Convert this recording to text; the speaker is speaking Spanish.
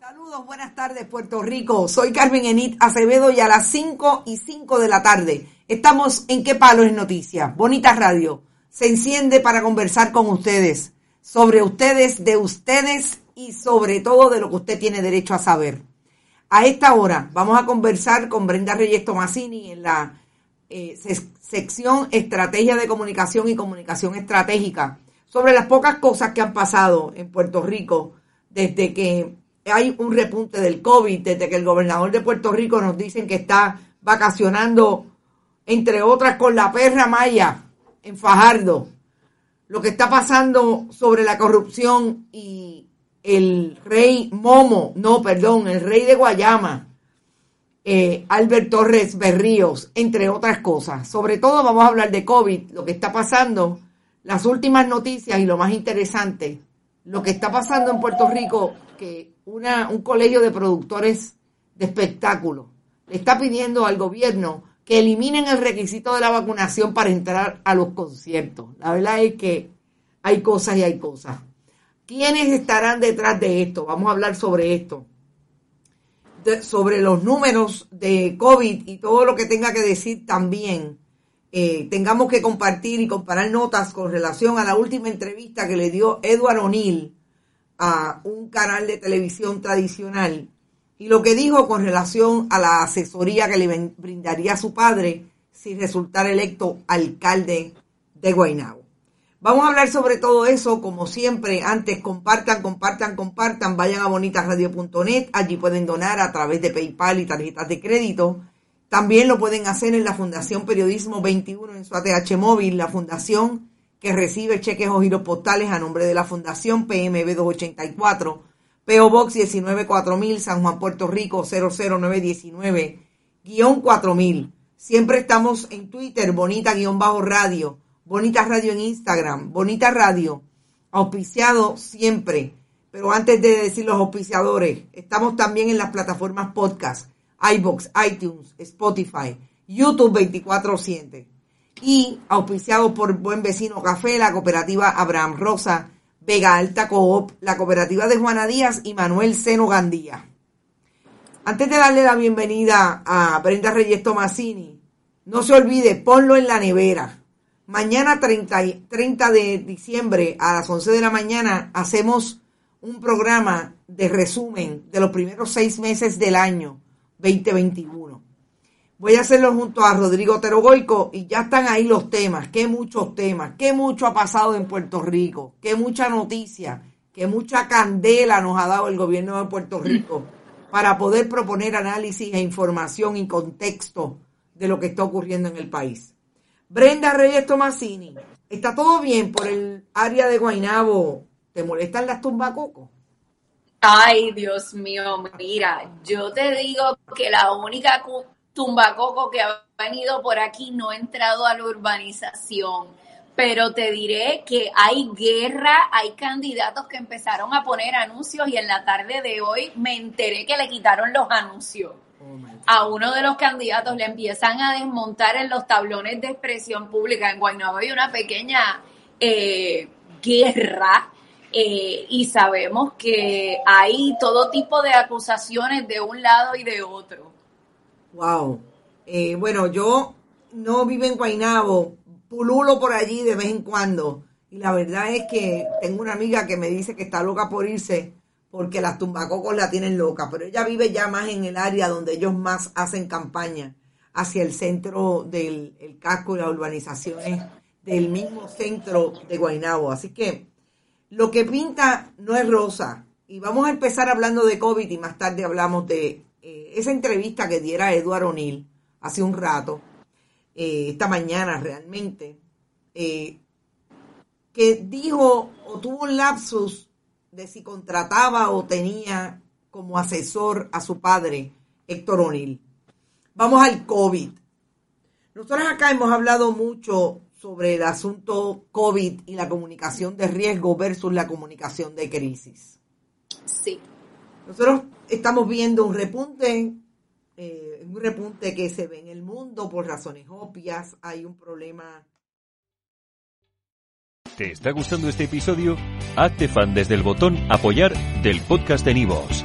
Saludos, buenas tardes Puerto Rico. Soy Carmen Enit Acevedo y a las 5 y 5 de la tarde estamos en ¿Qué Palo es Noticia? Bonita Radio. Se enciende para conversar con ustedes sobre ustedes, de ustedes y sobre todo de lo que usted tiene derecho a saber. A esta hora vamos a conversar con Brenda Reyes Tomasini en la eh, sección Estrategia de Comunicación y Comunicación Estratégica sobre las pocas cosas que han pasado en Puerto Rico desde que hay un repunte del COVID desde que el gobernador de Puerto Rico nos dicen que está vacacionando, entre otras, con la perra Maya en Fajardo. Lo que está pasando sobre la corrupción y el rey Momo, no, perdón, el rey de Guayama, eh, Albert Torres Berríos, entre otras cosas. Sobre todo vamos a hablar de COVID, lo que está pasando, las últimas noticias y lo más interesante, lo que está pasando en Puerto Rico, que un colegio de productores de espectáculos le está pidiendo al gobierno que eliminen el requisito de la vacunación para entrar a los conciertos. La verdad es que hay cosas y hay cosas. ¿Quiénes estarán detrás de esto? Vamos a hablar sobre esto. sobre los números de COVID y todo lo que tenga que decir también. Eh, tengamos que compartir y comparar notas con relación a la última entrevista que le dio Edward O'Neill a un canal de televisión tradicional y lo que dijo con relación a la asesoría que le brindaría su padre si resultara electo alcalde de Guaynabo. Vamos a hablar sobre todo eso, como siempre, antes compartan, compartan, compartan, vayan a bonitasradio.net, allí pueden donar a través de PayPal y tarjetas de crédito. También lo pueden hacer en la Fundación Periodismo 21 en su ATH móvil, la Fundación que recibe cheques o giros postales a nombre de la Fundación PMB 284, PO Box 194000, San Juan, Puerto Rico 00919, guion 4000. Siempre estamos en Twitter, Bonita guion bajo radio, Bonita Radio en Instagram, Bonita Radio, auspiciado siempre. Pero antes de decir los auspiciadores, estamos también en las plataformas podcast, iBox, iTunes, Spotify, YouTube 24-7 y auspiciado por Buen Vecino Café, la cooperativa Abraham Rosa, Vega Alta Coop, la cooperativa de Juana Díaz y Manuel Seno Gandía. Antes de darle la bienvenida a Brenda Reyes Tomasini, no se olvide, ponlo en la nevera. Mañana 30, 30 de diciembre a las 11 de la mañana hacemos un programa de resumen de los primeros seis meses del año 2021. Voy a hacerlo junto a Rodrigo Terogoico y ya están ahí los temas, qué muchos temas, qué mucho ha pasado en Puerto Rico, qué mucha noticia, qué mucha candela nos ha dado el gobierno de Puerto Rico para poder proponer análisis e información y contexto de lo que está ocurriendo en el país. Brenda Reyes Tomasini, ¿está todo bien por el área de Guainabo? ¿Te molestan las tumbacocos? Ay, Dios mío, mira, yo te digo que la única tumbacoco que ha venido por aquí no ha entrado a la urbanización, pero te diré que hay guerra, hay candidatos que empezaron a poner anuncios y en la tarde de hoy me enteré que le quitaron los anuncios. Oh, a uno de los candidatos le empiezan a desmontar en los tablones de expresión pública. En Guaynabo hay una pequeña eh, guerra eh, y sabemos que hay todo tipo de acusaciones de un lado y de otro. Wow. Eh, bueno, yo no vivo en Guaynabo, pululo por allí de vez en cuando. Y la verdad es que tengo una amiga que me dice que está loca por irse porque las tumbacocos la tienen loca, pero ella vive ya más en el área donde ellos más hacen campaña, hacia el centro del casco y las urbanizaciones del mismo centro de Guaynabo. Así que lo que pinta no es rosa. Y vamos a empezar hablando de COVID y más tarde hablamos de eh, esa entrevista que diera Eduardo O'Neill hace un rato, eh, esta mañana realmente, eh, que dijo o tuvo un lapsus de si contrataba o tenía como asesor a su padre, Héctor O'Neill. Vamos al COVID. Nosotros acá hemos hablado mucho sobre el asunto COVID y la comunicación de riesgo versus la comunicación de crisis. Sí. Nosotros estamos viendo un repunte, eh, un repunte que se ve en el mundo por razones obvias. Hay un problema. ¿Te está gustando este episodio? Hazte fan desde el botón apoyar del podcast de Nivos.